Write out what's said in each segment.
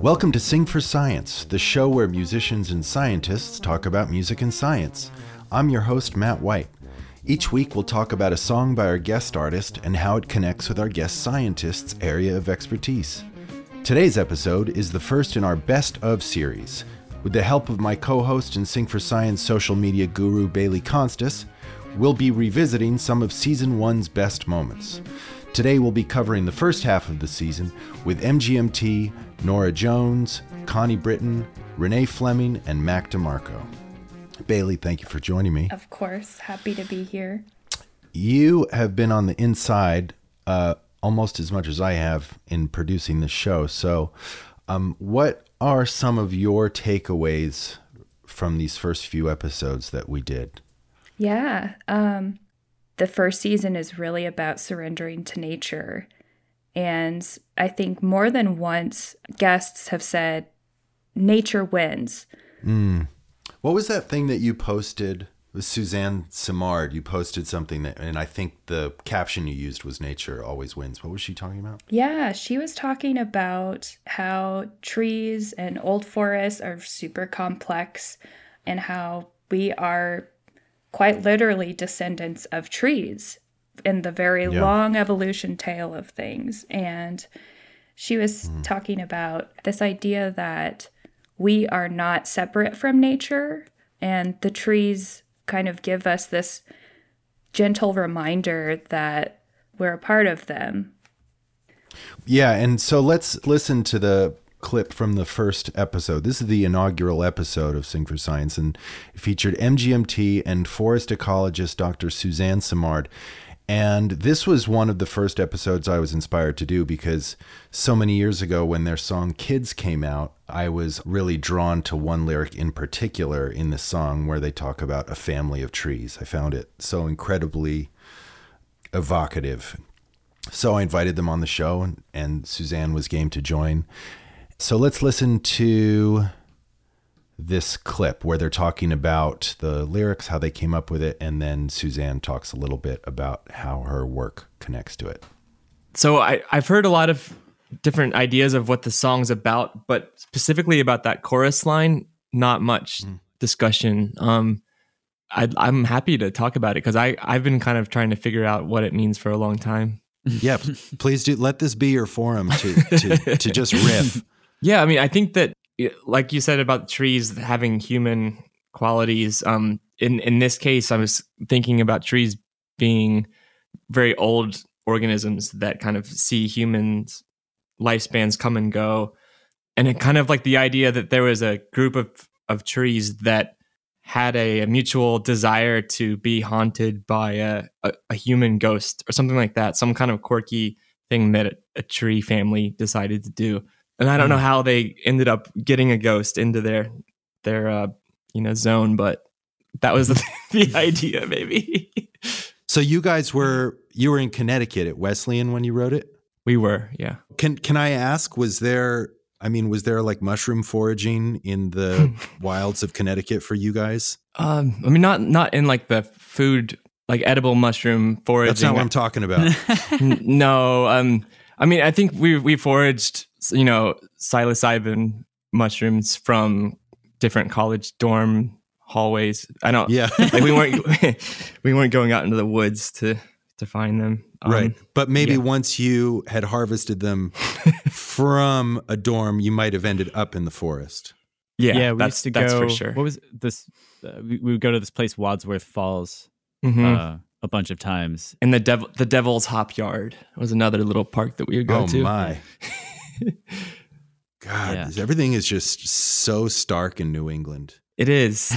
Welcome to Sing for Science, the show where musicians and scientists talk about music and science. I'm your host, Matt White. Each week, we'll talk about a song by our guest artist and how it connects with our guest scientist's area of expertise. Today's episode is the first in our Best of series. With the help of my co host and Sing for Science social media guru, Bailey Constas, we'll be revisiting some of Season 1's best moments. Today, we'll be covering the first half of the season with MGMT, Norah Jones, Connie Britton, Renee Fleming, and Mac DeMarco. Bailey, thank you for joining me. Of course, happy to be here. You have been on the inside uh, almost as much as I have in producing this show. So, um, what are some of your takeaways from these first few episodes that we did? Yeah, um, the first season is really about surrendering to nature. And I think more than once, guests have said, nature wins. Mm. What was that thing that you posted? with Suzanne Simard. You posted something that, and I think the caption you used was "Nature always wins." What was she talking about? Yeah, she was talking about how trees and old forests are super complex, and how we are quite literally descendants of trees in the very yeah. long evolution tale of things. And she was mm. talking about this idea that we are not separate from nature and the trees kind of give us this gentle reminder that we're a part of them. Yeah, and so let's listen to the clip from the first episode. This is the inaugural episode of Sing for Science and featured MGMT and forest ecologist Dr. Suzanne Simard. And this was one of the first episodes I was inspired to do because so many years ago, when their song Kids came out, I was really drawn to one lyric in particular in the song where they talk about a family of trees. I found it so incredibly evocative. So I invited them on the show, and, and Suzanne was game to join. So let's listen to this clip where they're talking about the lyrics, how they came up with it, and then Suzanne talks a little bit about how her work connects to it. So I, I've heard a lot of different ideas of what the song's about, but specifically about that chorus line, not much mm. discussion. Um, I, am happy to talk about it because I I've been kind of trying to figure out what it means for a long time. yeah, please do. Let this be your forum to to, to just riff. Yeah, I mean, I think that like you said about trees having human qualities um in in this case i was thinking about trees being very old organisms that kind of see humans lifespans come and go. And it kind of like the idea that there was a group of of trees that had a, a mutual desire to be haunted by a, a, a, human ghost or something like that some kind of quirky thing that a, a tree family decided to do and I don't know hmm. how they ended up getting a ghost into their their uh, you know zone, but that was the, the idea, maybe. so you guys were you were in Connecticut at Wesleyan when you wrote it. We were, yeah. Can can I ask? Was there? I mean, was there like mushroom foraging in the wilds of Connecticut for you guys? Um, I mean, not not in like the food, like edible mushroom foraging. That's not what I'm talking about. no, um, I mean, I think we we foraged you know, psilocybin mushrooms from different college dorm hallways. I don't. Yeah. like we weren't we weren't going out into the woods to to find them. Um, right. But maybe yeah. once you had harvested them from a dorm, you might have ended up in the forest. Yeah, yeah. We used to go. for sure. What was this? Uh, we, we, would go to this place, Wadsworth Falls, mm-hmm. uh, a bunch of times. And the devil, the Devil's Hopyard was another little park that we would go oh, to. Oh my! God, yeah. everything is just so stark in New England. It is.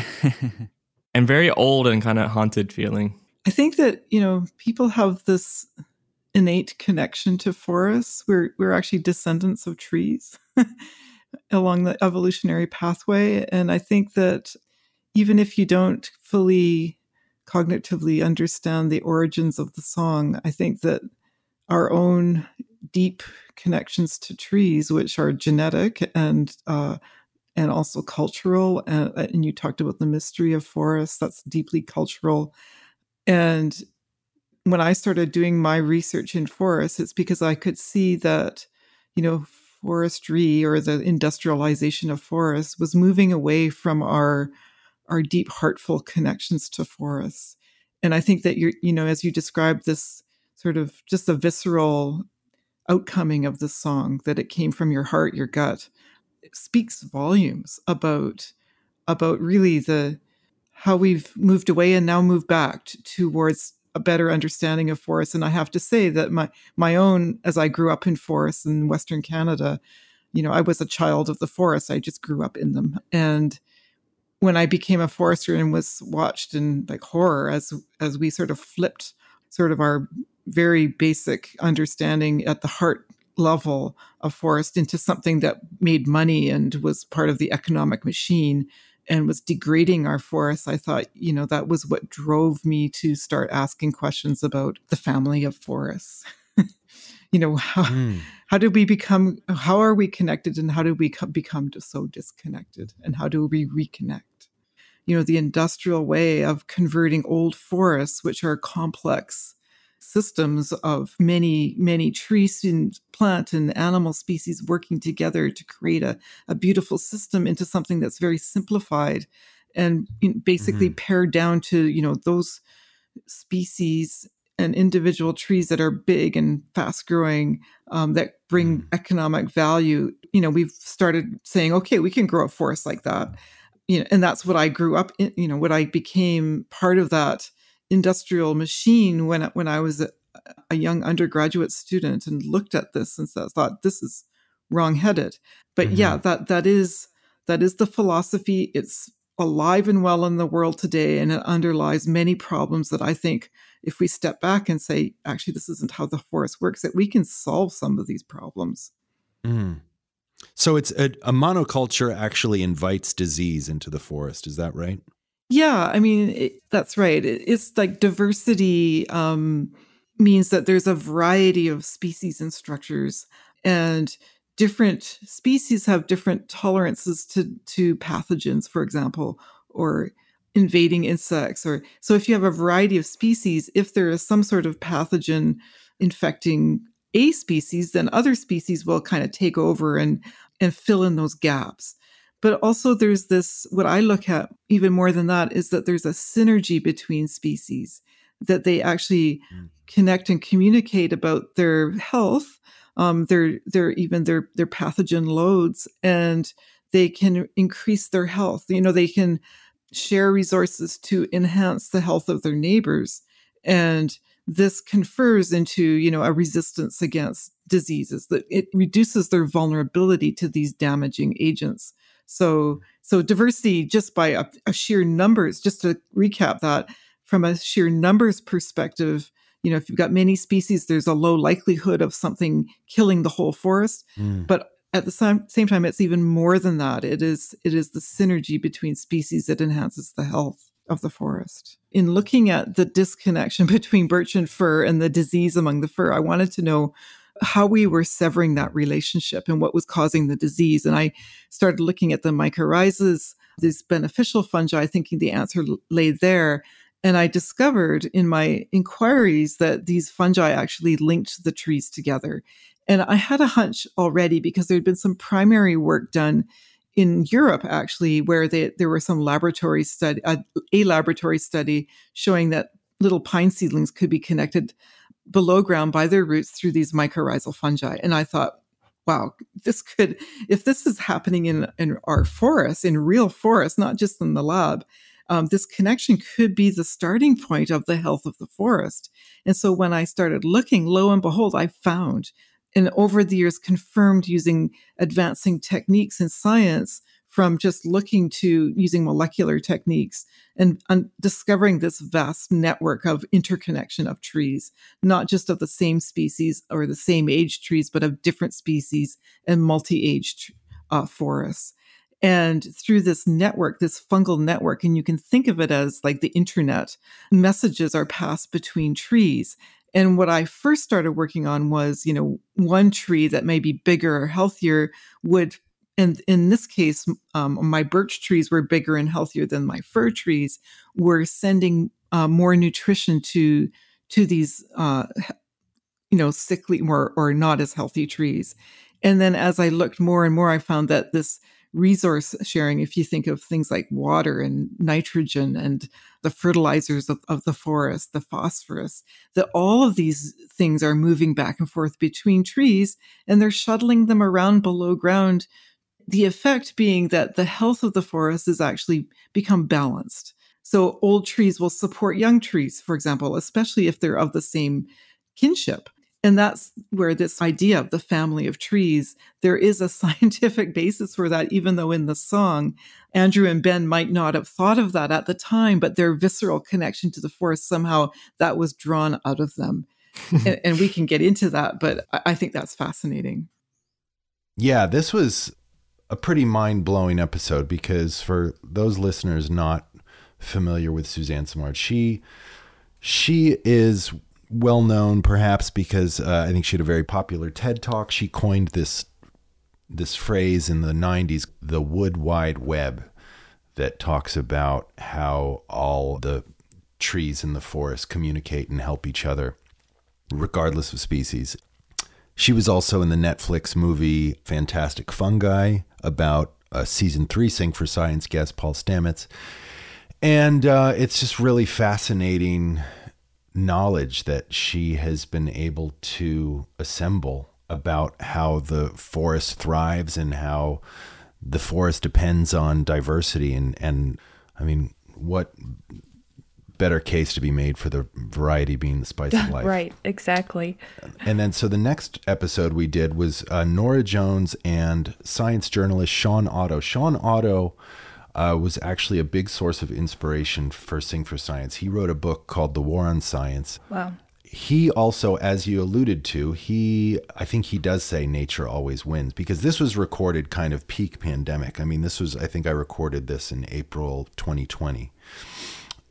and very old and kind of haunted feeling. I think that, you know, people have this innate connection to forests. We're we're actually descendants of trees along the evolutionary pathway. And I think that even if you don't fully cognitively understand the origins of the song, I think that our own deep connections to trees, which are genetic and uh, and also cultural. And, and you talked about the mystery of forests; that's deeply cultural. And when I started doing my research in forests, it's because I could see that, you know, forestry or the industrialization of forests was moving away from our our deep heartful connections to forests and i think that you're you know as you described this sort of just a visceral outcoming of the song that it came from your heart your gut speaks volumes about about really the how we've moved away and now moved back t- towards a better understanding of forests. And i have to say that my my own as i grew up in forests in western canada you know i was a child of the forest. I just grew up in them. And when i became a forester and was watched in like horror as as we sort of flipped sort of our very basic understanding at the heart level of forest into something that made money and was part of the economic machine and was degrading our forests, I thought, you know, that was what drove me to start asking questions about the family of forests. you know, how, mm. how did we become, how are we connected and how did we become so disconnected and how do we reconnect? You know, the industrial way of converting old forests, which are complex systems of many, many trees and plant and animal species working together to create a, a beautiful system into something that's very simplified and basically mm-hmm. pared down to, you know, those species and individual trees that are big and fast growing um, that bring mm. economic value. You know, we've started saying, okay, we can grow a forest like that. You know, and that's what I grew up in, you know, what I became part of that industrial machine when when I was a, a young undergraduate student and looked at this and thought this is wrongheaded. But mm-hmm. yeah, that that is that is the philosophy. It's alive and well in the world today, and it underlies many problems that I think if we step back and say, actually, this isn't how the forest works, that we can solve some of these problems. Mm. So it's a, a monoculture actually invites disease into the forest. Is that right? Yeah, I mean, it, that's right. It, it's like diversity um, means that there's a variety of species and structures, and different species have different tolerances to, to pathogens, for example, or invading insects. Or so, if you have a variety of species, if there is some sort of pathogen infecting a species, then other species will kind of take over and and fill in those gaps. But also, there's this what I look at even more than that is that there's a synergy between species, that they actually mm. connect and communicate about their health, um, their, their even their, their pathogen loads, and they can increase their health. You know, they can share resources to enhance the health of their neighbors. And this confers into you know a resistance against diseases that it reduces their vulnerability to these damaging agents so, so diversity just by a, a sheer numbers, just to recap that from a sheer numbers perspective, you know, if you've got many species, there's a low likelihood of something killing the whole forest. Mm. But at the same, same time, it's even more than that. It is it is the synergy between species that enhances the health of the forest. In looking at the disconnection between birch and fir and the disease among the fir, I wanted to know how we were severing that relationship and what was causing the disease. And I started looking at the mycorrhizas, these beneficial fungi, thinking the answer lay there. And I discovered in my inquiries that these fungi actually linked the trees together. And I had a hunch already because there had been some primary work done in Europe, actually, where they, there were some laboratory study, uh, a laboratory study showing that little pine seedlings could be connected below ground by their roots through these mycorrhizal fungi. And I thought, wow, this could, if this is happening in, in our forests, in real forests, not just in the lab, um, this connection could be the starting point of the health of the forest. And so when I started looking, lo and behold, I found, and over the years confirmed using advancing techniques in science, from just looking to using molecular techniques and discovering this vast network of interconnection of trees, not just of the same species or the same age trees, but of different species and multi aged uh, forests. And through this network, this fungal network, and you can think of it as like the internet, messages are passed between trees. And what I first started working on was, you know, one tree that may be bigger or healthier would and in this case, um, my birch trees were bigger and healthier than my fir trees. Were sending uh, more nutrition to to these, uh, you know, sickly or or not as healthy trees, And then as I looked more and more, I found that this resource sharing, if you think of things like water and nitrogen and the fertilizers of, of, the forest, the phosphorus, that all of these things are moving back and forth between trees and they're shuttling them around below ground. The effect being that the health of the forest has actually become balanced. So old trees will support young trees, for example, especially if they're of the same kinship. And that's where this idea of the family of trees, there is a scientific basis for that, even though in the song, Andrew and Ben might not have thought of that at the time, but their visceral connection to the forest, somehow that was drawn out of them. and, and, we can get into that, but I think that's fascinating. Yeah, this was a pretty mind blowing episode because for those listeners not familiar with Suzanne Simard, she she is well known perhaps because uh, I think she had a very popular TED talk. She coined this this phrase in the 90s, the wood wide web, that talks about how all the trees in the forest communicate and help each other, regardless of species. She was also in the Netflix movie Fantastic Fungi about a season three Sing for Science guest Paul Stamets. And uh, it's just really fascinating knowledge that she has been able to assemble about how the forest thrives and how the forest depends on diversity and and I mean what better case to be made for the variety being the spice of life. Right, exactly. And then so the next episode we did was uh, Norah Jones and science journalist Shawn Otto. Shawn Otto uh, was actually a big source of inspiration for Sing for Science. He wrote a book called The War on Science. Wow. He also, as you alluded to, he I think he does say nature always wins because this was recorded kind of peak pandemic. I mean, this was I think I recorded this in April 2020.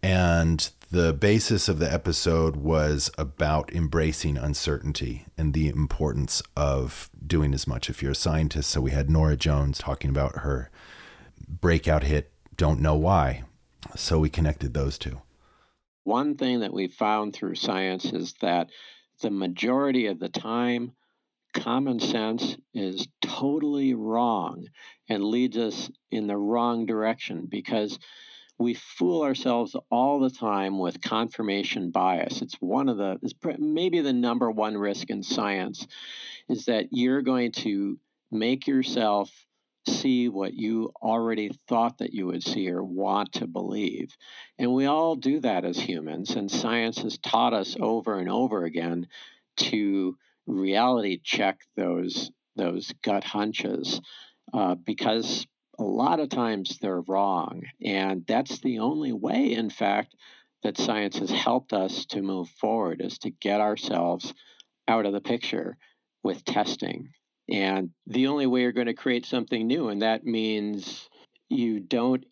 And the basis of the episode was about embracing uncertainty and the importance of doing as much if you're a scientist. So we had Norah Jones talking about her breakout hit Don't Know Why. So we connected those two. One thing that we found through science is that the majority of the time, common sense is totally wrong and leads us in the wrong direction because we fool ourselves all the time with confirmation bias. It's one of the, it's maybe the number one risk in science is that you're going to make yourself see what you already thought that you would see or want to believe. And we all do that as humans, and science has taught us over and over again to reality check those those gut hunches uh, because a lot of times they're wrong. And that's the only way, in fact, that science has helped us to move forward is to get ourselves out of the picture with testing and the only way you're going to create something new, and that means you don't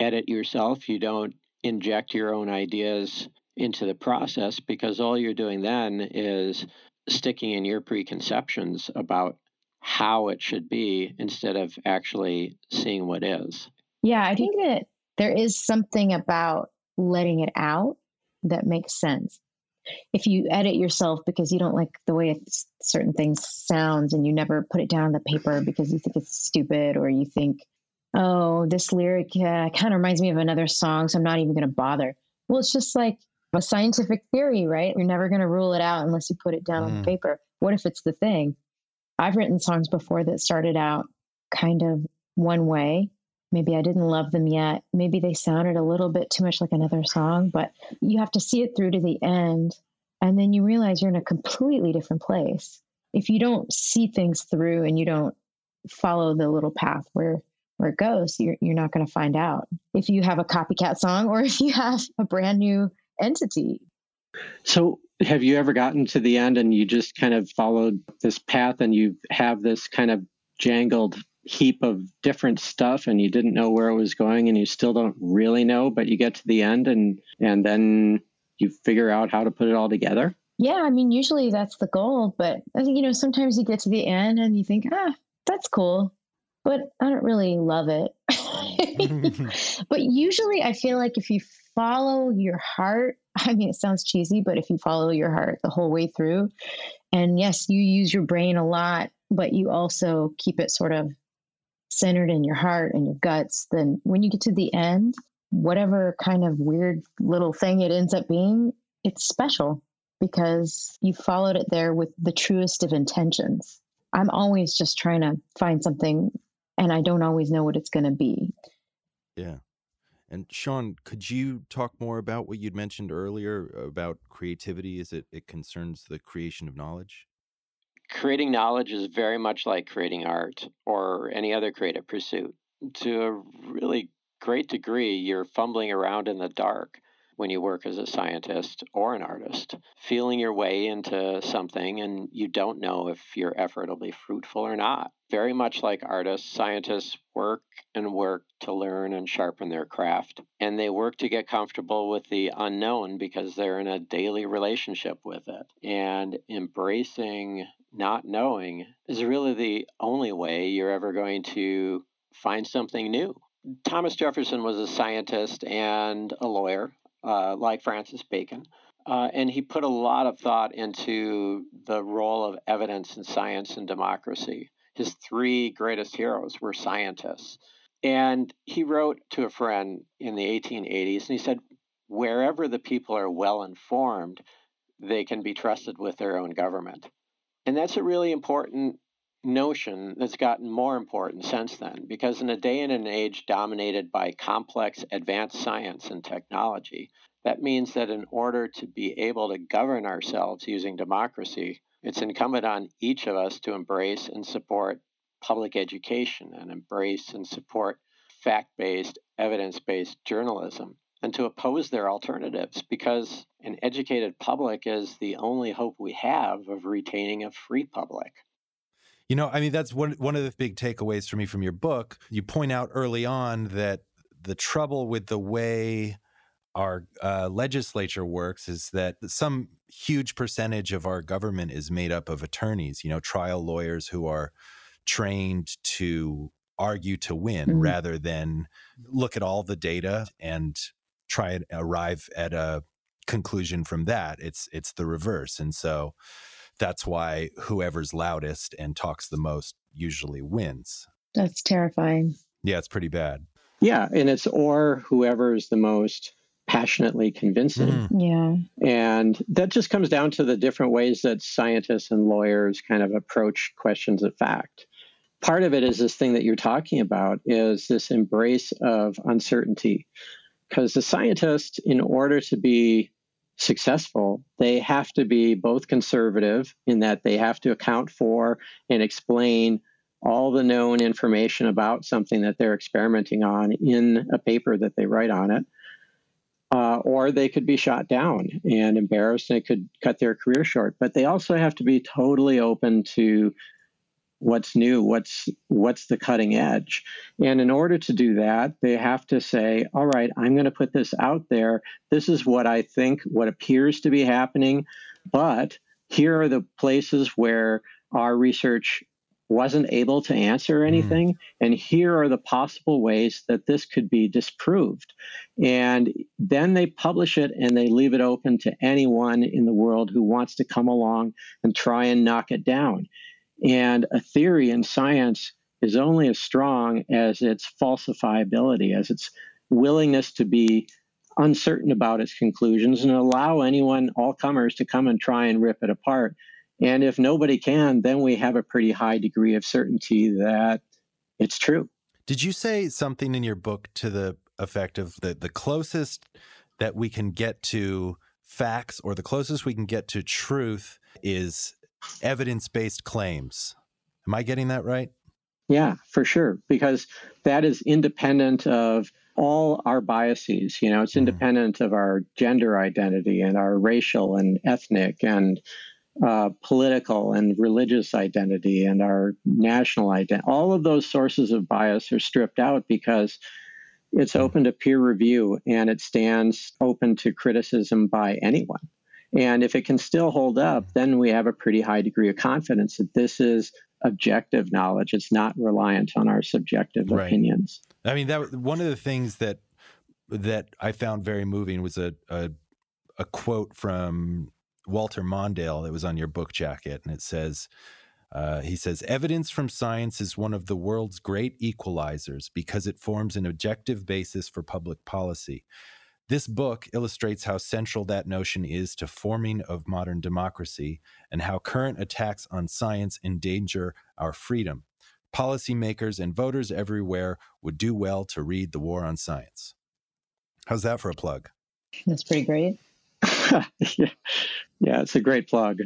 edit yourself, you don't inject your own ideas into the process, because all you're doing then is sticking in your preconceptions about how it should be instead of actually seeing what is. Yeah, I think that there is something about letting it out that makes sense. If you edit yourself because you don't like the way certain things sounds and you never put it down on the paper because you think it's stupid or you think oh this lyric uh, kind of reminds me of another song so i'm not even going to bother. Well it's just like a scientific theory right? You're never going to rule it out unless you put it down mm. on the paper. What if it's the thing i've written songs before that started out kind of one way maybe I didn't love them yet. Maybe they sounded a little bit too much like another song, but you have to see it through to the end. And then you realize you're in a completely different place. If you don't see things through and you don't follow the little path where where it goes, you're, you're not going to find out if you have a copycat song or if you have a brand new entity. So, have you ever gotten to the end and you just kind of followed this path and you have this kind of jangled heap of different stuff and you didn't know where it was going and you still don't really know but you get to the end and and then you figure out how to put it all together? Yeah i mean usually that's the goal but i think you know sometimes you get to the end and you think ah that's cool but i don't really love it. But usually i feel like if you follow your heart i mean it sounds cheesy but if you follow your heart the whole way through and yes you use your brain a lot but you also keep it sort of centered in your heart and your guts, then when you get to the end, whatever kind of weird little thing it ends up being, it's special because you followed it there with the truest of intentions. I'm always just trying to find something and I don't always know what it's going to be. Yeah. And Shawn, could you talk more about what you'd mentioned earlier about creativity as it, it concerns the creation of knowledge? Creating knowledge is very much like creating art or any other creative pursuit. To a really great degree, you're fumbling around in the dark when you work as a scientist or an artist, feeling your way into something and you don't know if your effort will be fruitful or not. Very much like artists, scientists work and work to learn and sharpen their craft. And they work to get comfortable with the unknown because they're in a daily relationship with it. And embracing not knowing is really the only way you're ever going to find something new. Thomas Jefferson was a scientist and a lawyer uh, like Francis Bacon. Uh, and he put a lot of thought into the role of evidence in science and democracy. His three greatest heroes were scientists. And he wrote to a friend in the 1880s, and he said, Wherever the people are well informed, they can be trusted with their own government. And that's a really important notion that's gotten more important since then, because in a day and an age dominated by complex advanced science and technology, that means that in order to be able to govern ourselves using democracy, it's incumbent on each of us to embrace and support public education and embrace and support fact based, evidence based journalism and to oppose their alternatives because an educated public is the only hope we have of retaining a free public. You know, I mean, that's one one of the big takeaways for me from your book. You point out early on that the trouble with the way our uh, legislature works is that some huge percentage of our government is made up of attorneys, you know, trial lawyers who are trained to argue to win mm-hmm. rather than look at all the data and try and arrive at a conclusion from that. It's it's the reverse. And so that's why whoever's loudest and talks the most usually wins. That's terrifying. Yeah, it's pretty bad. Yeah, and it's or whoever is the most passionately convincing. Mm. Yeah. And that just comes down to the different ways that scientists and lawyers kind of approach questions of fact. Part of it is this thing that you're talking about is this embrace of uncertainty. Because the scientist, in order to be successful, they have to be both conservative in that they have to account for and explain all the known information about something that they're experimenting on in a paper that they write on it. Uh, or they could be shot down and embarrassed and it could cut their career short. But they also have to be totally open to what's new what's what's the cutting edge and in order to do that they have to say all right i'm going to put this out there this is what i think what appears to be happening but here are the places where our research wasn't able to answer hmm. anything mm. and here are the possible ways that this could be disproved and then they publish it and they leave it open to anyone in the world who wants to come along and try and knock it down and a theory in science is only as strong as its falsifiability, as its willingness to be uncertain about its conclusions and allow anyone, all comers, to come and try and rip it apart. And if nobody can, then we have a pretty high degree of certainty that it's true. Did you say something in your book to the effect of the, the closest that we can get to facts or the closest we can get to truth is evidence based claims. Am I getting that right? Yeah, for sure. Because that is independent of all our biases. You know, it's mm-hmm. independent of our gender identity and our racial and ethnic and uh, political and religious identity and our national identity. All of those sources of bias are stripped out because it's mm-hmm. open to peer review and it stands open to criticism by anyone. And if it can still hold up, then we have a pretty high degree of confidence that this is objective knowledge. It's not reliant on our subjective right. opinions. I mean, that one of the things that that I found very moving was a, a a quote from Walter Mondale that was on your book jacket, and it says, Uh, he says evidence from science is one of the world's great equalizers because it forms an objective basis for public policy. This book illustrates how central that notion is to forming of modern democracy and how current attacks on science endanger our freedom. Policymakers and voters everywhere would do well to read The War on Science. How's that for a plug? That's pretty great. yeah. yeah, it's a great plug.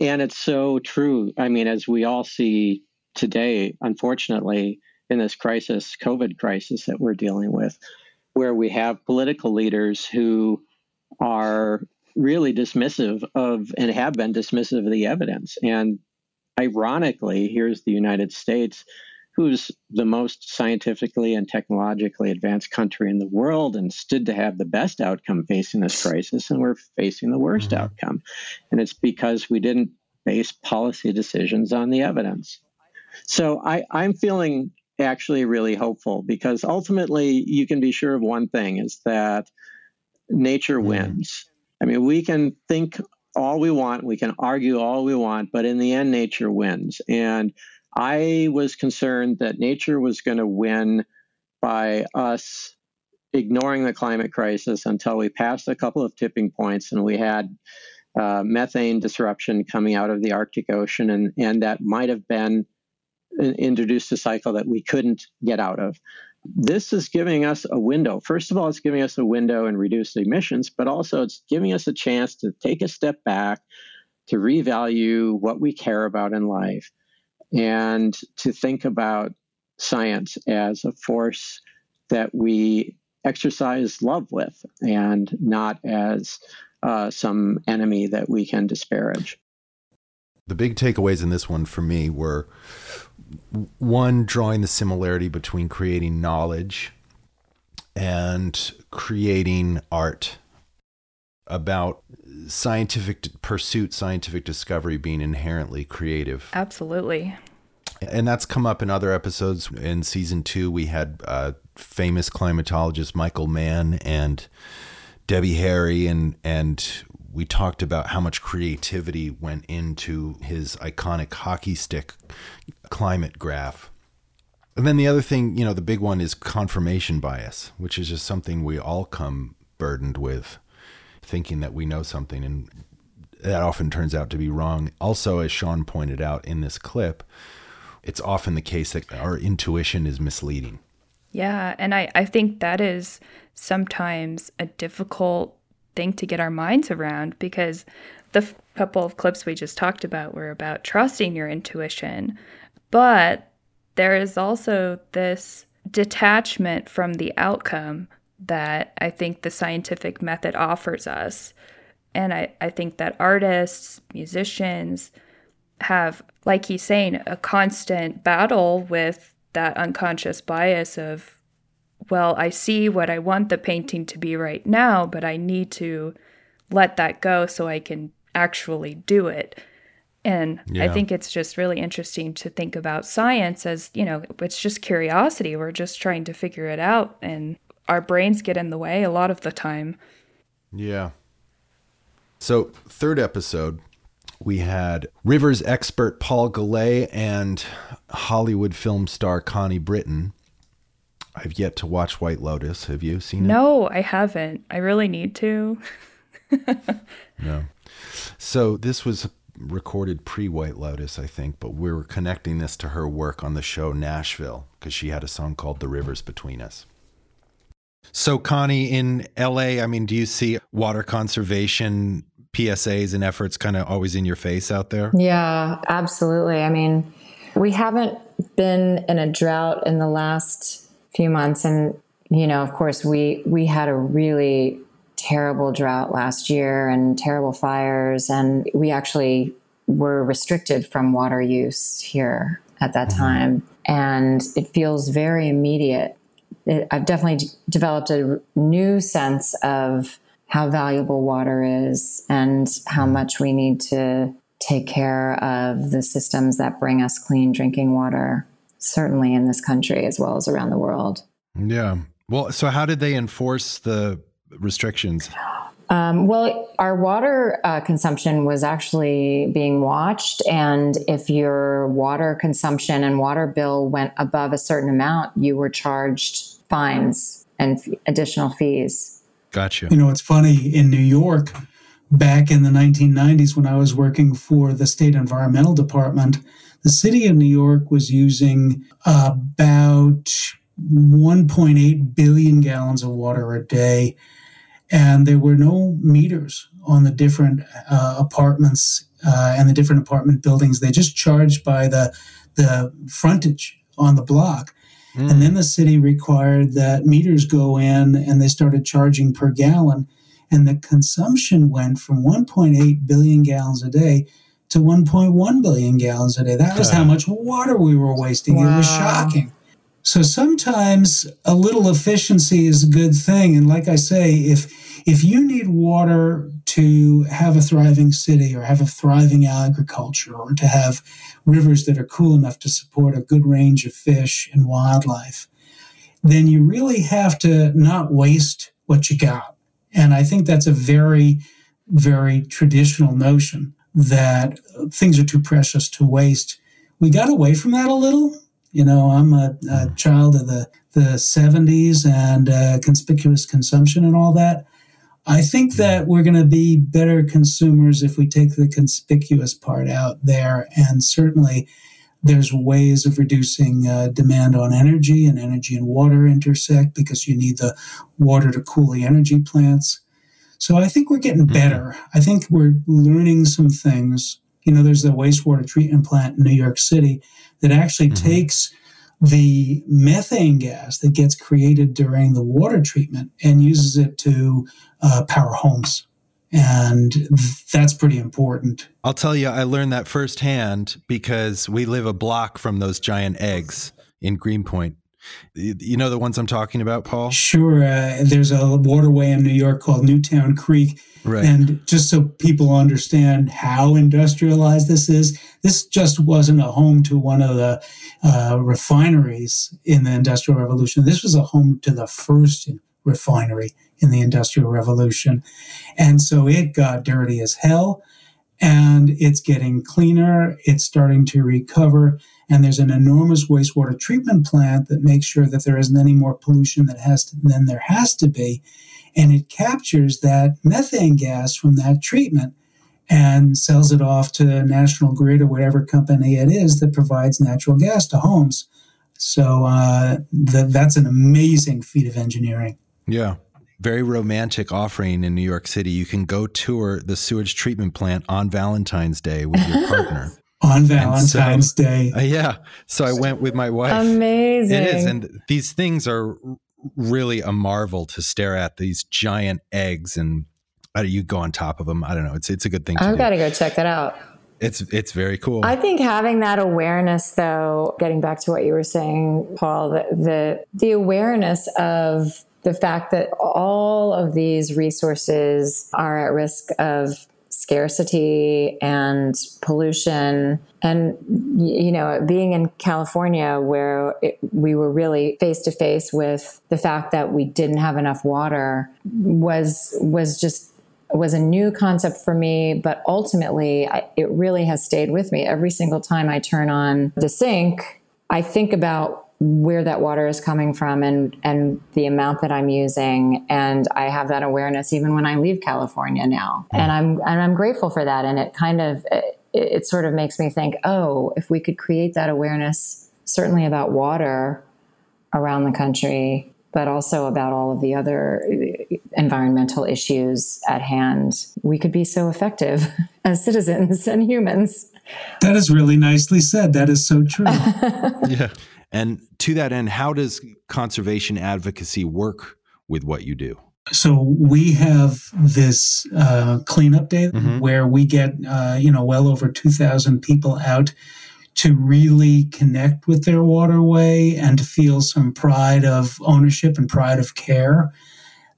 And it's so true. I mean, as we all see today, unfortunately, in this crisis, COVID crisis that we're dealing with, where we have political leaders who are really dismissive of and have been dismissive of the evidence. And ironically, here's the United States, who's the most scientifically and technologically advanced country in the world and stood to have the best outcome facing this crisis, and we're facing the worst mm-hmm. outcome. And it's because we didn't base policy decisions on the evidence. So I, I'm feeling actually really hopeful because ultimately you can be sure of one thing is that nature mm-hmm. wins. I mean, we can think all we want, we can argue all we want, but in the end, nature wins. And I was concerned that nature was going to win by us ignoring the climate crisis until we passed a couple of tipping points and we had uh, methane disruption coming out of the Arctic Ocean, and, and that might have been introduced a cycle that we couldn't get out of. This is giving us a window. First of all, it's giving us a window and reduced emissions, but also it's giving us a chance to take a step back, to revalue what we care about in life, and to think about science as a force that we exercise love with and not as uh, some enemy that we can disparage. The big takeaways in this one for me were one, drawing the similarity between creating knowledge and creating art about scientific pursuit, scientific discovery being inherently creative. Absolutely. And that's come up in other episodes. In season two, we had uh, famous climatologist Michael Mann and Debbie Harry, and and we talked about how much creativity went into his iconic hockey stick climate graph. And then the other thing, you know, the big one is confirmation bias, which is just something we all come burdened with, thinking that we know something, and that often turns out to be wrong. Also, as Shawn pointed out in this clip, it's often the case that our intuition is misleading. Yeah, and I, I think that is sometimes a difficult thing to get our minds around because the f- couple of clips we just talked about were about trusting your intuition. But there is also this detachment from the outcome that I think the scientific method offers us. And I, I think that artists, musicians have, like he's saying, a constant battle with that unconscious bias of well, I see what I want the painting to be right now, but I need to let that go so I can actually do it. And yeah. I think it's just really interesting to think about science as, you know, it's just curiosity. We're just trying to figure it out, and our brains get in the way a lot of the time. Yeah. So, third episode, we had Rivers expert Paul Gallay and Hollywood film star Connie Britton I've yet to watch White Lotus. Have you seen it? No, I haven't. I really need to. no. So this was recorded pre White Lotus, I think, but we were connecting this to her work on the show Nashville because she had a song called The Rivers Between Us. So, Connie, in LA, I mean, do you see water conservation PSAs and efforts kind of always in your face out there? Yeah, absolutely. I mean, we haven't been in a drought in the last few months and you know of course we we had a really terrible drought last year and terrible fires and we actually were restricted from water use here at that mm-hmm. time and it feels very immediate it, i've definitely d- developed a new sense of how valuable water is and how mm-hmm. much we need to take care of the systems that bring us clean drinking water certainly in this country as well as around the world. Yeah. Well, so how did they enforce the restrictions? Um, well, our water uh, consumption was actually being watched. And if your water consumption and water bill went above a certain amount, you were charged fines and f- additional fees. Gotcha. You know, it's funny in New York, back in the 1990s when I was working for the state environmental department, the city of New York was using about 1.8 billion gallons of water a day and there were no meters on the different uh, apartments uh, and the different apartment buildings. They just charged by the the frontage on the block. Mm. And then the city required that meters go in and they started charging per gallon. And the consumption went from 1.8 billion gallons a day to 1.1 billion gallons a day. That was how much water we were wasting. Wow. It was shocking. So sometimes a little efficiency is a good thing. And like I say, if if you need water to have a thriving city or have a thriving agriculture or to have rivers that are cool enough to support a good range of fish and wildlife, then you really have to not waste what you got. And I think that's a very, very traditional notion that things are too precious to waste. We got away from that a little you know, I'm a, a hmm. child of the, the 70s and uh, conspicuous consumption and all that. I think hmm. that we're going to be better consumers if we take the conspicuous part out there. And certainly there's ways of reducing uh, demand on energy, and energy and water intersect because you need the water to cool the energy plants. So I think we're getting hmm. better. I think we're learning some things. You know, there's the wastewater treatment plant in New York City that actually mm-hmm. takes the methane gas that gets created during the water treatment and uses it to uh, power homes. And that's pretty important. I'll tell you, I learned that firsthand because we live a block from those giant eggs in Greenpoint. You know the ones I'm talking about, Paul? Sure. Uh, there's a waterway in New York called Newtown Creek. Right. And just so people understand how industrialized this is, this just wasn't a home to one of the uh, refineries in the Industrial Revolution. This was a home to the first refinery in the Industrial Revolution. And so it got dirty as hell and it's getting cleaner. It's starting to recover. And there's an enormous wastewater treatment plant that makes sure that there isn't any more pollution that has to, than there has to be. And it captures that methane gas from that treatment and sells it off to National Grid or whatever company it is that provides natural gas to homes. So uh, the, that's an amazing feat of engineering. Yeah very romantic offering in New York City. You can go tour the sewage treatment plant on Valentine's Day with your partner. On Valentine's so, Day. Uh, yeah. So I went with my wife. Amazing. It is. And these things are really a marvel to stare at these giant eggs and uh, you go on top of them. I don't know. It's it's a good thing. I've got to go check that out. It's it's very cool. I think having that awareness, though, getting back to what you were saying, Paul, the the, the awareness of the fact that all of these resources are at risk of scarcity and pollution. And you know being in california where it, we were really face to face with the fact that we didn't have enough water was was just was a new concept for me. But ultimately I, it really has stayed with me. Every single time i turn on the sink i think about where that water is coming from and and the amount that I'm using. And I have that awareness even when I leave California now. Mm. and I'm and I'm grateful for that. And it kind of it, it sort of makes me think oh if we could create that awareness certainly about water around the country but also about all of the other uh, environmental issues at hand we could be so effective as citizens and humans. That is really nicely said. That is so true. Yeah and to that end, how does conservation advocacy work with what you do? So we have this uh, cleanup day mm-hmm. where we get uh, you know well over two thousand people out to really connect with their waterway and to feel some pride of ownership and pride of care.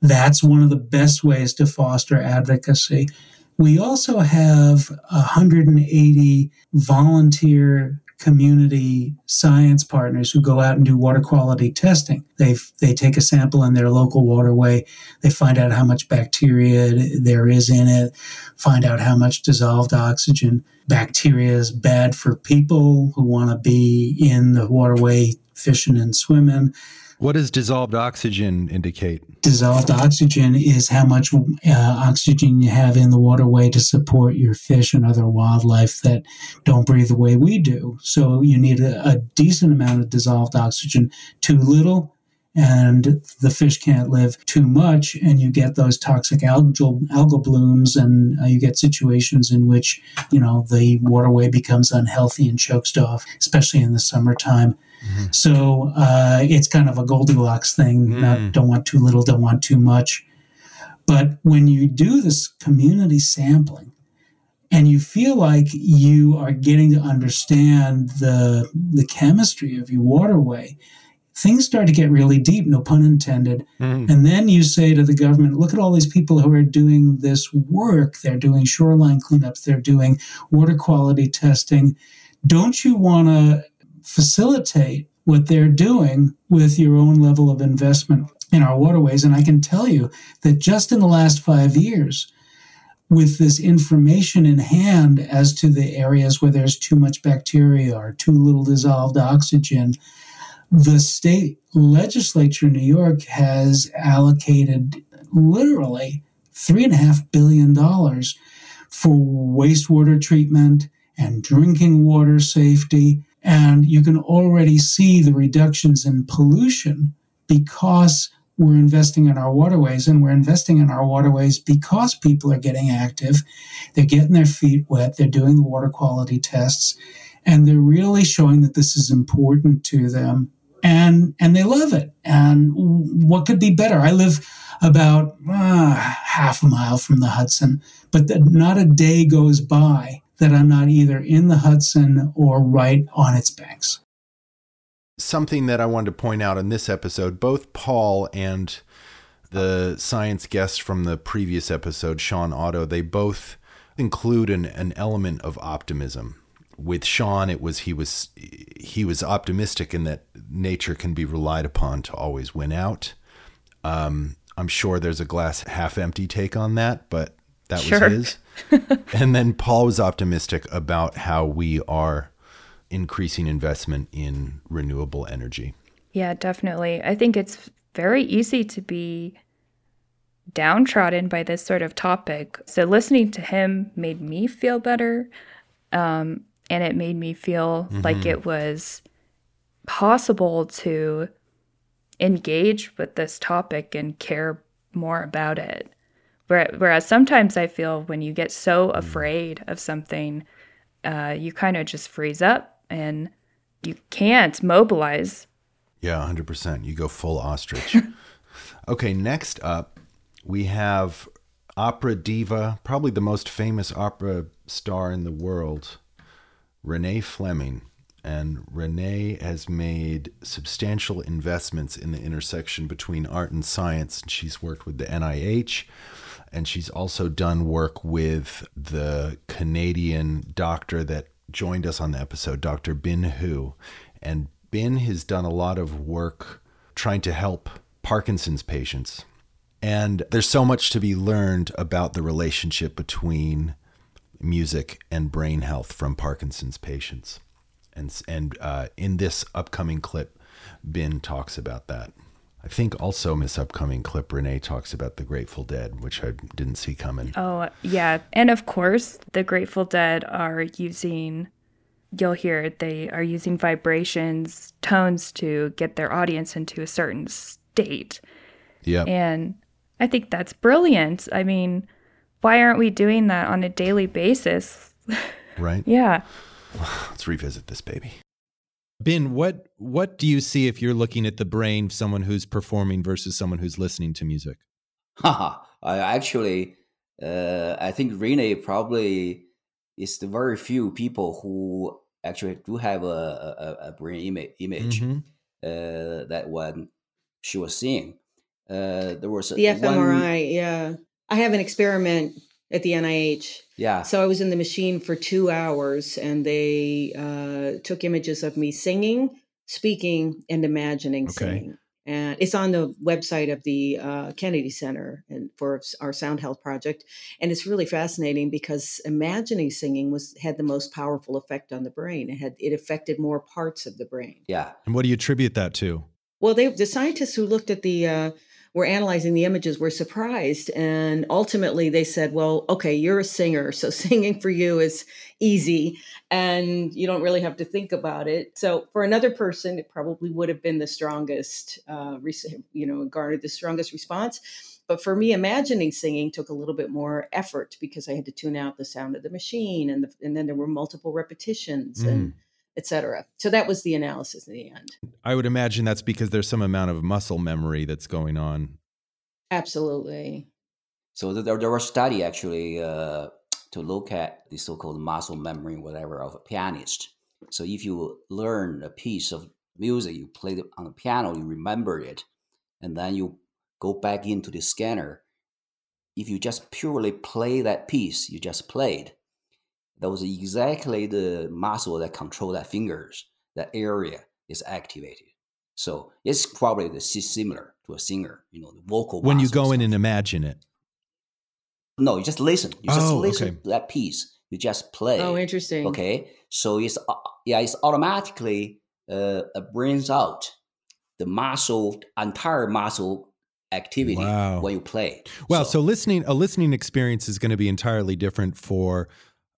That's one of the best ways to foster advocacy. We also have 180 volunteer community science partners who go out and do water quality testing. They they take a sample in their local waterway, they find out how much bacteria there is in it, find out how much dissolved oxygen. Bacteria is bad for people who want to be in the waterway fishing and swimming. What does dissolved oxygen indicate? Dissolved oxygen is how much uh, oxygen you have in the waterway to support your fish and other wildlife that don't breathe the way we do. So you need a, a decent amount of dissolved oxygen. Too little, and the fish can't live too much, and you get those toxic algal algal blooms, and uh, you get situations in which you know the waterway becomes unhealthy and chokes off, especially in the summertime. Mm-hmm. So uh, it's kind of a Goldilocks thing. Mm. Not, don't want too little, don't want too much. But when you do this community sampling, and you feel like you are getting to understand the the chemistry of your waterway, things start to get really deep, no pun intended. Mm. And then you say to the government, look at all these people who are doing this work. They're doing shoreline cleanups, they're doing water quality testing. Don't you want to facilitate what they're doing with your own level of investment in our waterways. And I can tell you that just in the last five years, with this information in hand as to the areas where there's too much bacteria or too little dissolved oxygen, the state legislature in New York has allocated literally three and a half billion dollars for wastewater treatment and drinking water safety and you can already see the reductions in pollution because we're investing in our waterways and we're investing in our waterways because people are getting active. They're getting their feet wet. They're doing the water quality tests and they're really showing that this is important to them and and they love it and what could be better i live about uh, half a mile from the hudson but the, not a day goes by that I'm not either in the Hudson or right on its banks. Something that I wanted to point out in this episode, both Paul and the science guest from the previous episode, Shawn Otto, they both include an, an element of optimism. With Shawn, it was he was he was optimistic in that nature can be relied upon to always win out. Um, I'm sure there's a glass half empty take on that, but that sure. was his. and then Paul was optimistic about how we are increasing investment in renewable energy. Yeah, definitely. I think it's very easy to be downtrodden by this sort of topic. So listening to him made me feel better. Um, and it made me feel mm-hmm. like it was possible to engage with this topic and care more about it. Whereas sometimes I feel when you get so mm. afraid of something, uh, you kind of just freeze up and you can't mobilize. Yeah, 100%. You go full ostrich. okay, next up, we have opera diva, probably the most famous opera star in the world, Renee Fleming. And Renee has made substantial investments in the intersection between art and science. And she's worked with the NIH and she's also done work with the Canadian doctor that joined us on the episode, Dr. Bin Hu. And Bin has done a lot of work trying to help Parkinson's patients. And there's so much to be learned about the relationship between music and brain health from Parkinson's patients. And, and uh, in this upcoming clip, Bin talks about that. I think also in this upcoming clip, Renee talks about the Grateful Dead, which I didn't see coming. Oh, yeah. And of course, the Grateful Dead are using, you'll hear they are using vibrations, tones to get their audience into a certain state. Yeah. And I think that's brilliant. I mean, why aren't we doing that on a daily basis? Right. yeah. Let's revisit this baby. Bin, what what do you see if you're looking at the brain of someone who's performing versus someone who's listening to music? Haha, I actually, uh, I think Renee probably is the very few people who actually do have a, a, a brain ima- image mm-hmm. uh, that when she was seeing. Uh, there was the fMRI. One... Yeah, I have an experiment at the NIH. Yeah. So I was in the machine for two hours, and they uh, took images of me singing, speaking, and imagining okay. singing. And it's on the website of the uh, Kennedy Center and for our Sound Health project, and it's really fascinating because imagining singing was had the most powerful effect on the brain. It had it affected more parts of the brain. Yeah. And what do you attribute that to? Well, they the scientists who looked at the uh, were analyzing the images were surprised. And ultimately they said well okay you're a singer so singing for you is easy and you don't really have to think about it. So for another person it probably would have been the strongest uh, you know garnered the strongest response. But for me imagining singing took a little bit more effort because i had to tune out the sound of the machine and the, and then there were multiple repetitions mm. and etc. So that was the analysis in the end. I would imagine that's because there's some amount of muscle memory that's going on. Absolutely. So there, there was study actually uh, to look at the so-called muscle memory, whatever, of a pianist. So if you learn a piece of music, you play it on the piano, you remember it, and then you go back into the scanner. If you just purely play that piece you just played, that was exactly the muscle that control that fingers, that area is activated. So it's probably the similar to a singer, you know, the vocal. When you go in and imagine it. No, you just listen. You just oh, listen okay. to that piece. You just play. Oh, interesting. Okay, so it's uh, yeah, it's automatically uh, brings out the muscle, entire muscle activity wow. when you play. Well, so, so listening, a listening experience is going to be entirely different for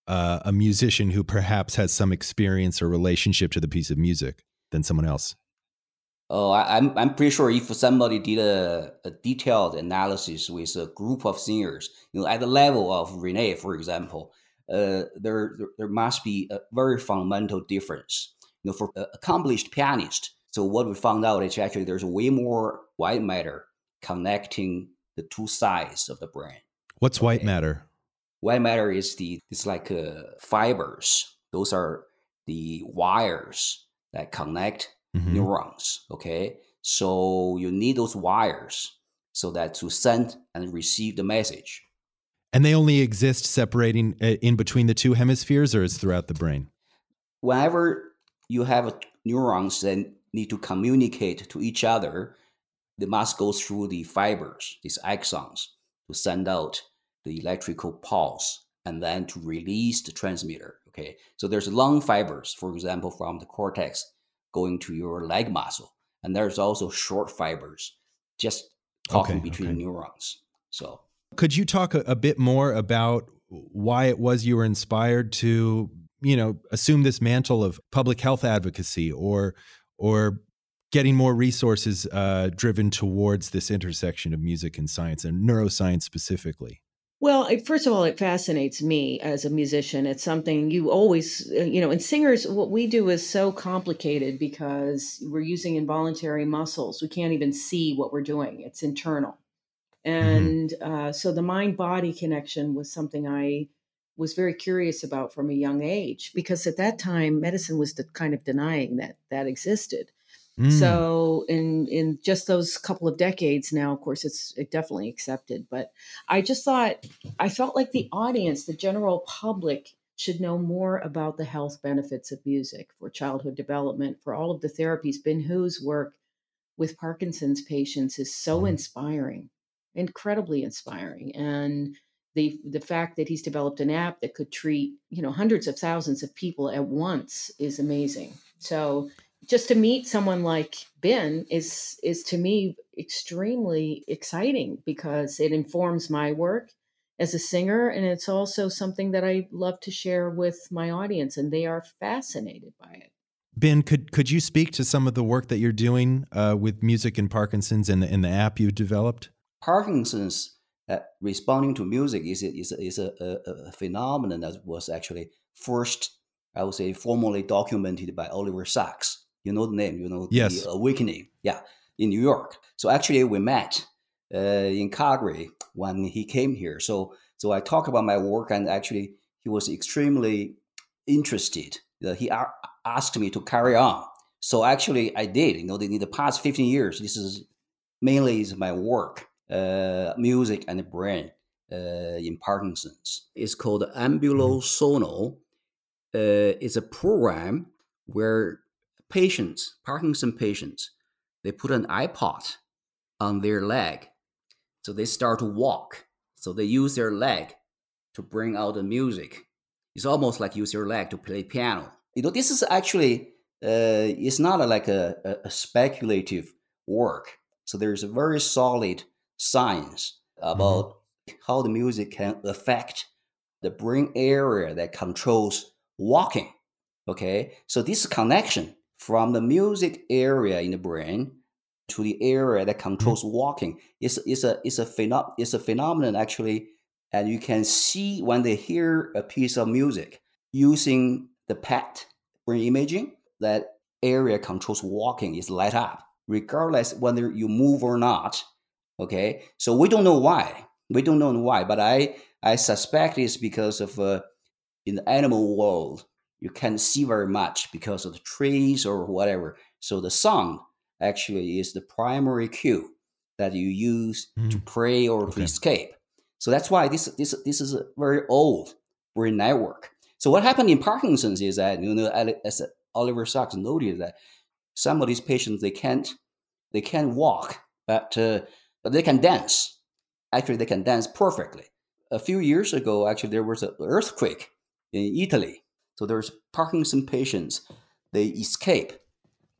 uh, a musician who perhaps has some experience or relationship to the piece of music than someone else? Oh, I, am I'm, I'm pretty sure if somebody did a, a, detailed analysis with a group of singers, you know, at the level of Renee, for example, uh, there, there, there must be a very fundamental difference. You know, for accomplished pianist, so what we found out is actually there's way more white matter connecting the two sides of the brain. What's okay. white matter? White matter is the it's like uh, fibers. Those are the wires that connect mm-hmm. neurons. Okay, so you need those wires so that to send and receive the message. And they only exist separating uh, in between the two hemispheres, or is throughout the brain? Whenever you have neurons that need to communicate to each other, they must go through the fibers, these axons, to send out the electrical pulse and then to release the transmitter. Okay, so there's long fibers, for example, from the cortex going to your leg muscle, and there's also short fibers just talking okay, between okay. neurons. So, could you talk a, a bit more about why it was you were inspired to, you know, assume this mantle of public health advocacy, or or getting more resources uh, driven towards this intersection of music and science and neuroscience specifically? Well, first of all, it fascinates me as a musician. It's something you always, uh, you know, and singers, what we do is so complicated because we're using involuntary muscles. We can't even see what we're doing, it's internal. Mm-hmm. And mm-hmm. uh, so the mind body connection was something I was very curious about from a young age because at that time, medicine was the, kind of denying that that existed. Mm. So in in just those couple of decades now, of course, it's it definitely accepted. But I just thought I felt like the audience, the general public, should know more about the health benefits of music for childhood development, for all of the therapies. Bin Hu's work with Parkinson's patients is so mm. inspiring, incredibly inspiring, and the the fact that he's developed an app that could treat you know hundreds of thousands of people at once is amazing. So just to meet someone like Bin is is to me extremely exciting because it informs my work as a singer and it's also something that I love to share with my audience and they are fascinated by it. Bin, could could you speak to some of the work that you're doing uh, with music and Parkinson's and the, and the app you've developed? Parkinson's uh, responding to music is a, is a, is a, a, a phenomenon that was actually first, I would say, formally documented by Oliver Sacks you know the name, you know, yes. the Awakening, yeah, in New York. So actually, we met uh, in Calgary when he came here. So so I talked about my work, and actually, he was extremely interested. Uh, he a- asked me to carry on. So actually, I did. You know, in the past fifteen years, this is mainly is my work, uh, music and brain. uh, in Parkinson's. It's called Ambulosono. Uh, it's a program where patients, Parkinson patients, they put an iPod on their leg. So they start to walk. So they use their leg to bring out the music. It's almost like use your leg to play piano. You know, this is actually uh, it's not a, like a, a, speculative work. So there's a very solid science about mm-hmm. how the music can affect the brain area that controls walking. Okay, so this connection from the music area in the brain to the area that controls mm-hmm. walking. Is is a is a phenom- is a phenomenon actually, and you can see when they hear a piece of music using the PET brain imaging. That area controls walking is light up. Regardless whether you move or not okay? So we don't know why. We don't know why but i i suspect it's because of uh, in the animal world you can't see very much because of the trees or whatever so the sound actually is the primary cue that you use mm. to prey or okay. to escape so that's why this this this is a very old brain network so what happened in parkinson's is that you know as oliver sacks noted that some of these patients they can't they can't walk, but uh, but they can dance. Actually, they can dance perfectly. A few years ago, actually, there was an earthquake in Italy. So there's Parkinson patients. They escape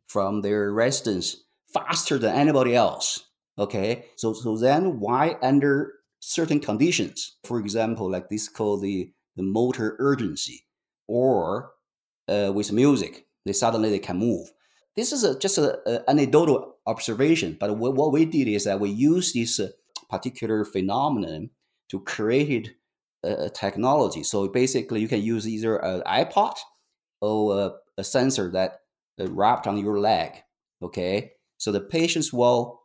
from their residence faster than anybody else. Okay, so so then why under certain conditions, for example, like this called the the motor urgency, or uh, with music, they suddenly they can move. This is a, just an anecdotal observation, but what, we did is that we used this uh, particular phenomenon to create a, technology. So basically, you can use either an iPod or a, a sensor that uh, wrapped on your leg. Okay, so the patients will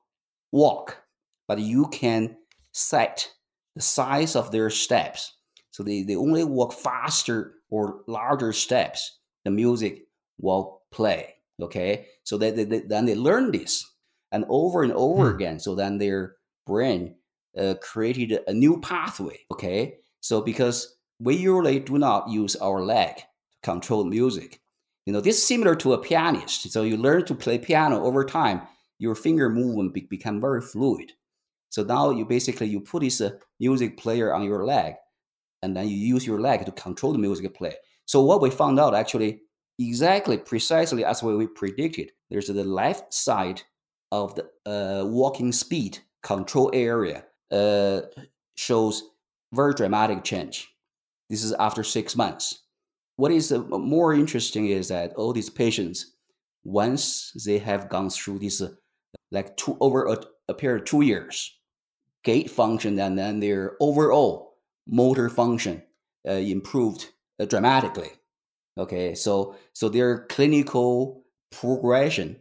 walk, but you can set the size of their steps. So they, they only walk faster or larger steps. The music will play. Okay, so they, they, they, then they learn this and over and over hmm. again. So then their brain uh, created a new pathway. Okay, so because we usually do not use our leg to control music. You know, this is similar to a pianist. So you learn to play piano over time. Your finger movement be- become very fluid. So now you basically you put this uh, music player on your leg, and then you use your leg to control the music play. So what we found out actually exactly precisely as we predicted. There's the left side of the uh, walking speed control area uh, shows very dramatic change. This is after six months. What is uh, more interesting is that all these patients, once they have gone through this, uh, like two over a, a period of two years, gait function and then their overall motor function uh, improved uh, dramatically. Okay, so so their clinical progression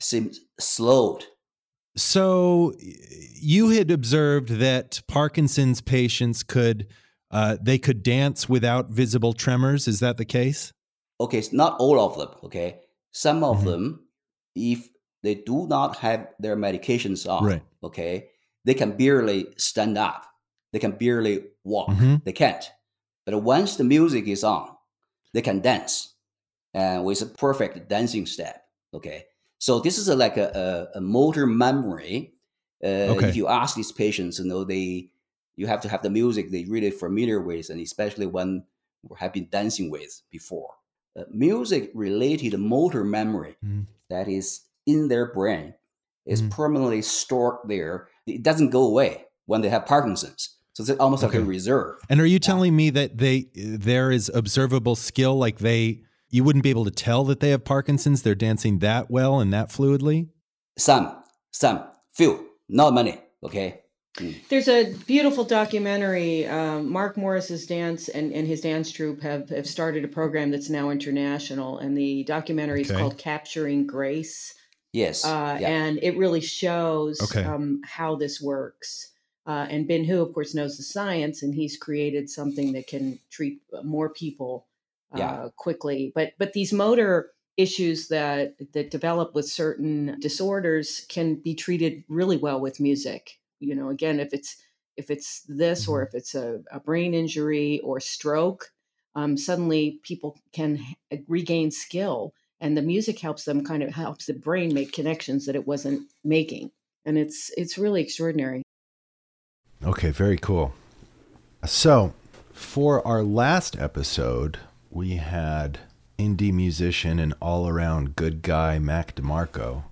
seems slowed. So you had observed that Parkinson's patients could uh, they could dance without visible tremors. Is that the case? Okay, it's not all of them. Okay, some of mm-hmm. them, if they do not have their medications on, right. okay, they can barely stand up. They can barely walk. Mm-hmm. They can't. But once the music is on, they can dance and with a perfect dancing step. Okay. So this is a, like a, a, a, motor memory. Uh, okay. If you ask these patients, you know, they you have to have the music they really familiar with, and especially when we have been dancing with before. Uh, music related motor memory mm. that is in their brain is mm. permanently stored there. It doesn't go away when they have Parkinson's. So it's almost okay. like a reserve. And are you telling me that they there is observable skill like they you wouldn't be able to tell that they have Parkinson's? They're dancing that well and that fluidly? Some, some, few, not many. Okay. Mm. There's a beautiful documentary. Um, Mark Morris's dance and, and his dance troupe have, have started a program that's now international, and the documentary is okay. called Capturing Grace. Yes, uh, yeah. and it really shows okay. um, how this works. Uh, and Bin Hu, of course, knows the science, and he's created something that can treat uh, more people uh, yeah. quickly. But but these motor issues that that develop with certain disorders can be treated really well with music. You know, again, if it's if it's this or mm-hmm. if it's a, a brain injury or stroke, um, suddenly people can regain skill and the music helps them kind of helps the brain make connections that it wasn't making and it's it's really extraordinary okay very cool so for our last episode we had indie musician and all-around good guy mac demarco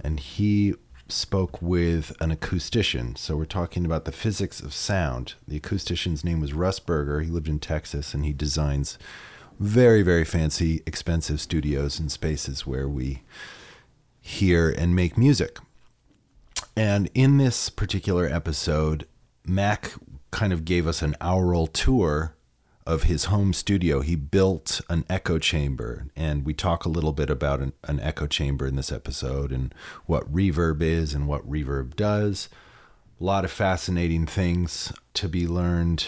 and he spoke with an acoustician. So we're talking about the physics of sound. The acoustician's name was Russ Berger. He lived in Texas and he designs very, very fancy, expensive studios and spaces where we hear and make music. And in this particular episode, Mac kind of gave us an aural tour of his home studio. He built an echo chamber, and we talk a little bit about an, an echo chamber in this episode and what reverb is and what reverb does. A lot of fascinating things to be learned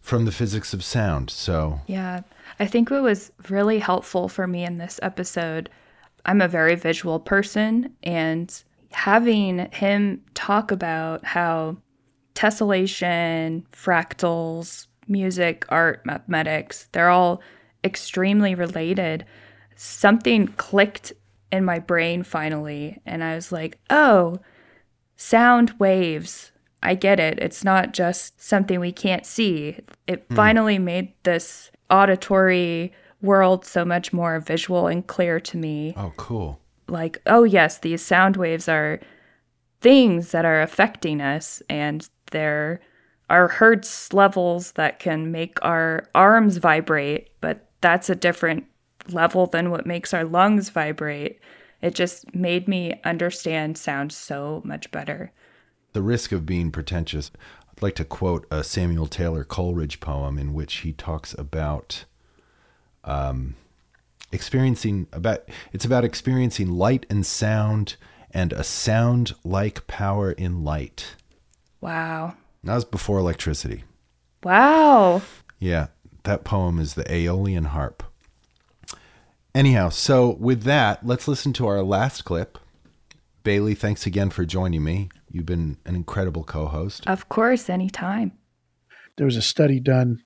from the physics of sound. So, yeah, I think what was really helpful for me in this episode, I'm a very visual person, and having him talk about how tessellation, fractals, music, art, mathematics, they're all extremely related. Something clicked in my brain finally, and I was like, oh, sound waves. I get it. It's not just something we can't see. It mm. finally made this auditory world so much more visual and clear to me. Oh, cool. Like, oh, yes, these sound waves are things that are affecting us, and they're our hertz levels that can make our arms vibrate, but that's a different level than what makes our lungs vibrate. It just made me understand sound so much better. The risk of being pretentious, I'd like to quote a Samuel Taylor Coleridge poem in which he talks about um, experiencing about it's about experiencing light and sound and a sound like power in light. Wow. That was before electricity. Wow. Yeah, that poem is the Aeolian harp. Anyhow, so with that, let's listen to our last clip. Bailey, thanks again for joining me. You've been an incredible co host. Of course, anytime. There was a study done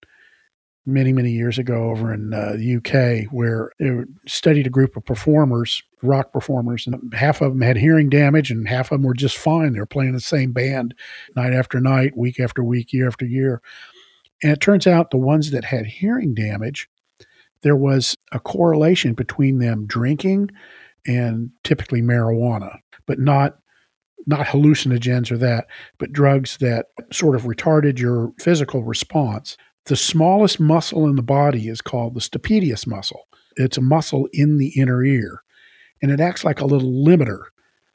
many, many years ago over in uh, the UK where it studied a group of performers, rock performers, and half of them had hearing damage and half of them were just fine. They were playing the same band night after night, week after week, year after year. And it turns out the ones that had hearing damage, there was a correlation between them drinking and typically marijuana, but not not hallucinogens or that, but drugs that sort of retarded your physical response. The smallest muscle in the body is called the stapedius muscle. It's a muscle in the inner ear, and it acts like a little limiter.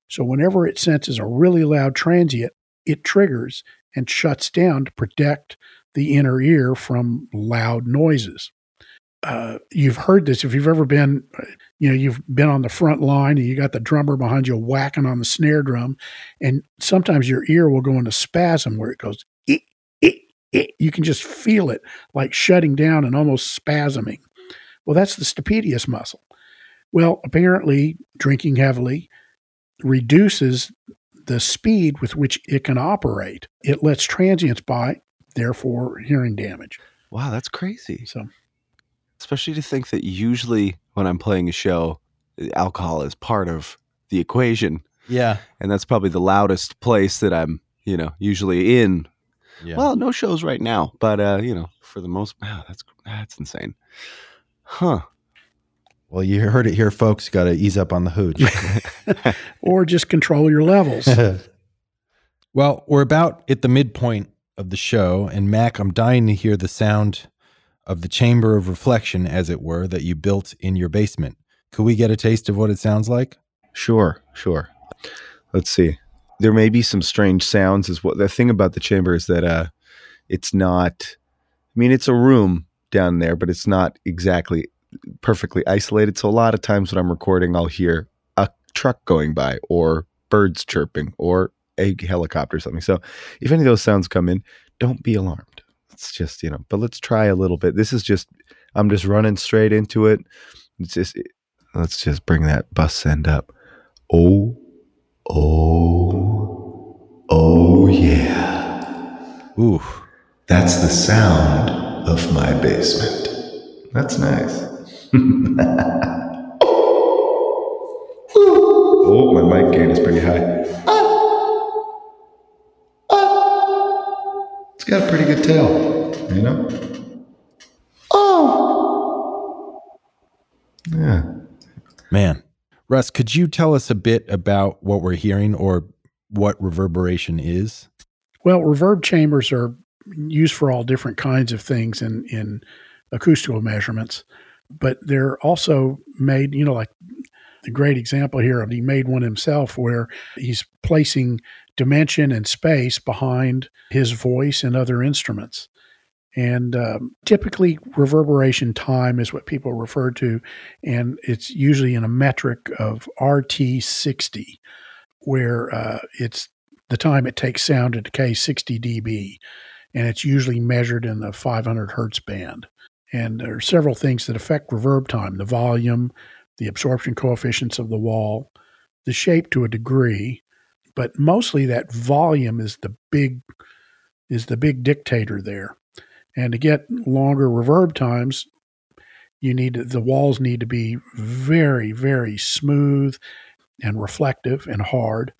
So whenever it senses a really loud transient, it triggers and shuts down to protect the inner ear from loud noises. Uh, you've heard this if you've ever been, you know, you've been on the front line and you got the drummer behind you whacking on the snare drum, and sometimes your ear will go into spasm where it goes you can just feel it like shutting down and almost spasming. Well, that's the stapedius muscle. Well, apparently, drinking heavily reduces the speed with which it can operate. It lets transients by, therefore, hearing damage. Wow, that's crazy. So, especially to think that usually when I'm playing a show, alcohol is part of the equation. Yeah. And that's probably the loudest place that I'm, you know, usually in yeah. Well, no shows right now, but uh, you know, for the most, wow, that's that's insane, huh? Well, you heard it here, folks. Got to ease up on the hooch, or just control your levels. well, we're about at the midpoint of the show, and Mac, I'm dying to hear the sound of the chamber of reflection, as it were, that you built in your basement. Could we get a taste of what it sounds like? Sure, sure. Let's see there may be some strange sounds is what the thing about the chamber is that uh it's not I mean it's a room down there, but it's not exactly perfectly isolated. So a lot of times when I'm recording I'll hear a truck going by or birds chirping or a helicopter or something. So if any of those sounds come in, don't be alarmed. It's just, you know, but let's try a little bit. This is just I'm just running straight into it. It's just let's just bring that bus send up. Oh Oh, oh yeah. Ooh. That's the sound of my basement. That's nice. oh, my mic gain is pretty high. It's got a pretty good tail, you know? Oh! Yeah. Man. Russ, could you tell us a bit about what we're hearing or what reverberation is? Well, reverb chambers are used for all different kinds of things in, in acoustical measurements, but they're also made, you know, like a great example here of he made one himself where he's placing dimension and space behind his voice and other instruments. And um, typically, reverberation time is what people refer to, and it's usually in a metric of RT60, where uh, it's the time it takes sound to decay 60 dB, and it's usually measured in the 500 hertz band. And there are several things that affect reverb time the volume, the absorption coefficients of the wall, the shape to a degree, but mostly that volume is the big is the big dictator there. And to get longer reverb times, you need the walls need to be very very smooth and reflective and hard.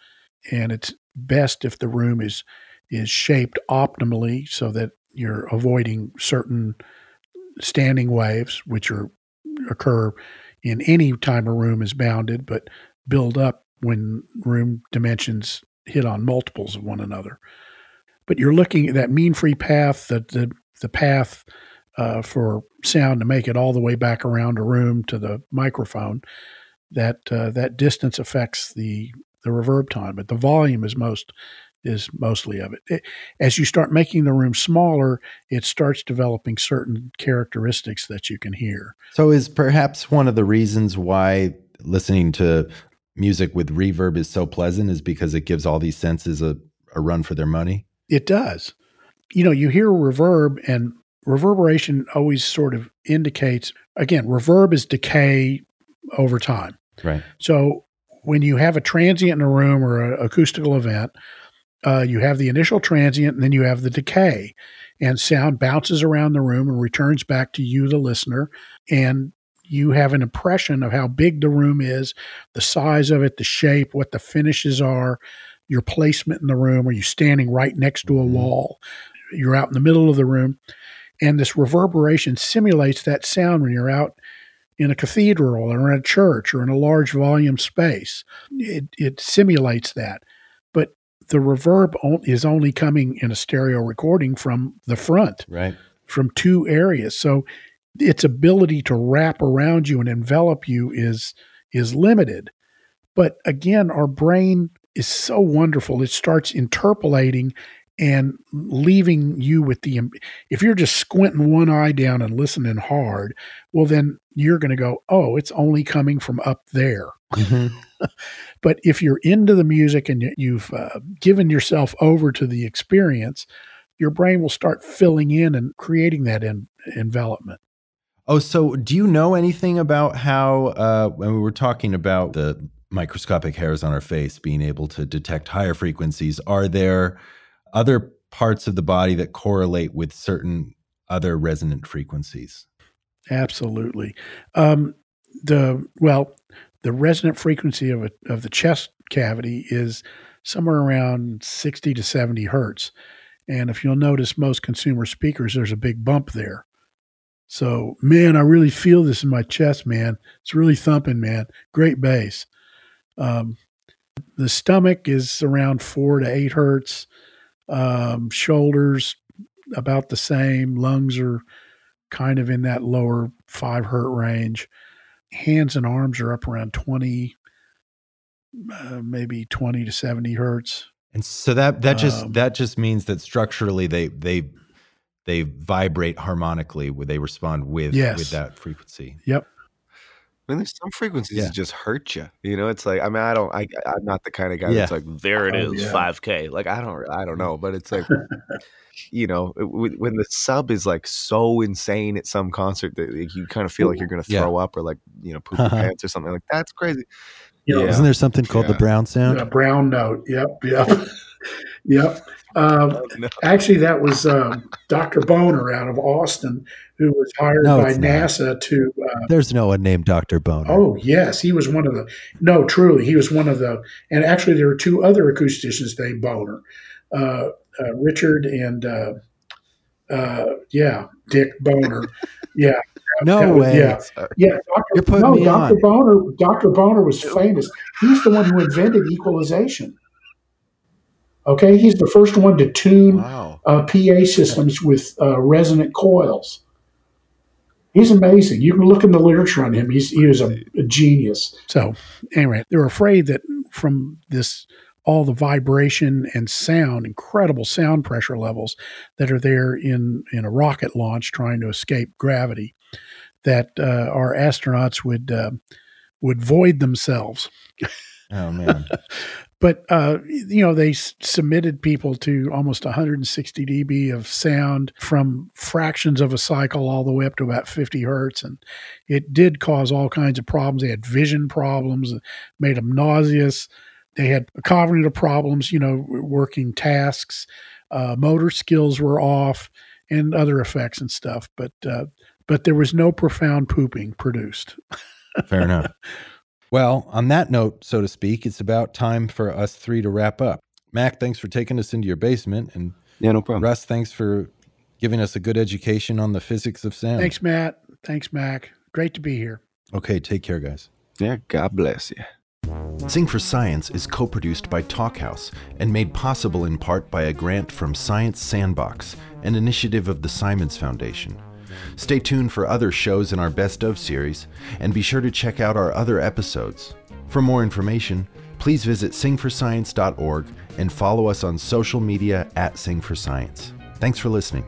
And it's best if the room is is shaped optimally so that you're avoiding certain standing waves which are occur in any time a room is bounded but build up when room dimensions hit on multiples of one another. But you're looking at that mean free path the the, the path uh, for sound to make it all the way back around a room to the microphone that uh, that distance affects the the reverb time, but the volume is most is mostly of it. it. As you start making the room smaller, it starts developing certain characteristics that you can hear. So, is perhaps one of the reasons why listening to music with reverb is so pleasant is because it gives all these senses a, a run for their money? It does. You know, you hear reverb, and reverberation always sort of indicates again, reverb is decay over time. Right. So when you have a transient in a room or an acoustical event, uh, you have the initial transient and then you have the decay, and sound bounces around the room and returns back to you, the listener, and you have an impression of how big the room is, the size of it, the shape, what the finishes are, your placement in the room. Are you standing right next to a mm-hmm. wall? You're out in the middle of the room. And this reverberation simulates that sound when you're out in a cathedral or in a church or in a large volume space. It, it simulates that. But the reverb is only coming in a stereo recording from the front, right? From two areas. So its ability to wrap around you and envelop you is is limited. But again, our brain is so wonderful. It starts interpolating and leaving you with the if you're just squinting one eye down and listening hard well then you're going to go oh it's only coming from up there mm-hmm. but if you're into the music and you've uh, given yourself over to the experience your brain will start filling in and creating that in, envelopment oh so do you know anything about how uh, when we were talking about the microscopic hairs on our face being able to detect higher frequencies are there other parts of the body that correlate with certain other resonant frequencies. Absolutely. Um, the well, the resonant frequency of a, of the chest cavity is somewhere around 60 to 70 hertz. And if you'll notice most consumer speakers, there's a big bump there. So, man, I really feel this in my chest, man. It's really thumping, man. Great bass. Um, the stomach is around four to eight hertz. Um, shoulders about the same. Lungs are kind of in that lower five hertz range. Hands and arms are up around 20, uh, maybe 20 to 70 hertz. And so that that just um, that just means that structurally they they they vibrate harmonically. Would they respond with yes. with that frequency? Yep. I mean, there's some frequencies yeah. that just hurt you. You know, it's like I mean, I don't, I, I'm not the kind of guy yeah. that's like, there it oh, is, oh, 5K. Like I don't, I don't mm. know, but it's like, you know, when the sub is like so insane at some concert that you kind of feel like you're gonna throw yeah. up or like you know poop your pants or something like that's crazy. You know, isn't there something called yeah. the brown sound? A brown note. Yep. Yep. yep. Um, oh, no. Actually, that was um, Dr. Boner out of Austin, who was hired no, by NASA not. to. Uh, There's no one named Dr. Boner. Oh yes, he was one of the. No, truly, he was one of the. And actually, there were two other acousticians named Boner, uh, uh, Richard and uh, uh, yeah, Dick Boner. Yeah. No way. Yeah, yeah. Dr. no, Dr. On. Boner. Dr. Boner was famous. He's the one who invented equalization. Okay, he's the first one to tune wow. uh, PA systems with uh, resonant coils. He's amazing. You can look in the literature on him. He's he was a, a genius. So anyway, they're afraid that from this all the vibration and sound, incredible sound pressure levels that are there in in a rocket launch trying to escape gravity, that uh, our astronauts would uh, would void themselves. Oh man! but uh, you know they s- submitted people to almost 160 dB of sound from fractions of a cycle all the way up to about 50 hertz, and it did cause all kinds of problems. They had vision problems, made them nauseous. They had cognitive problems, you know, working tasks. Uh, motor skills were off, and other effects and stuff. But uh, but there was no profound pooping produced. Fair enough. Well, on that note, so to speak, it's about time for us three to wrap up. Mac, thanks for taking us into your basement, and yeah, no problem. Russ, thanks for giving us a good education on the physics of sound. Thanks, Matt. Thanks, Mac. Great to be here. Okay, take care, guys. Yeah, God bless you. Sing for Science is co produced by Talkhouse and made possible in part by a grant from Science Sandbox, an initiative of the Simons Foundation. Stay tuned for other shows in our Best of series, and be sure to check out our other episodes. For more information, please visit singforscience.org and follow us on social media at Sing for Science. Thanks for listening.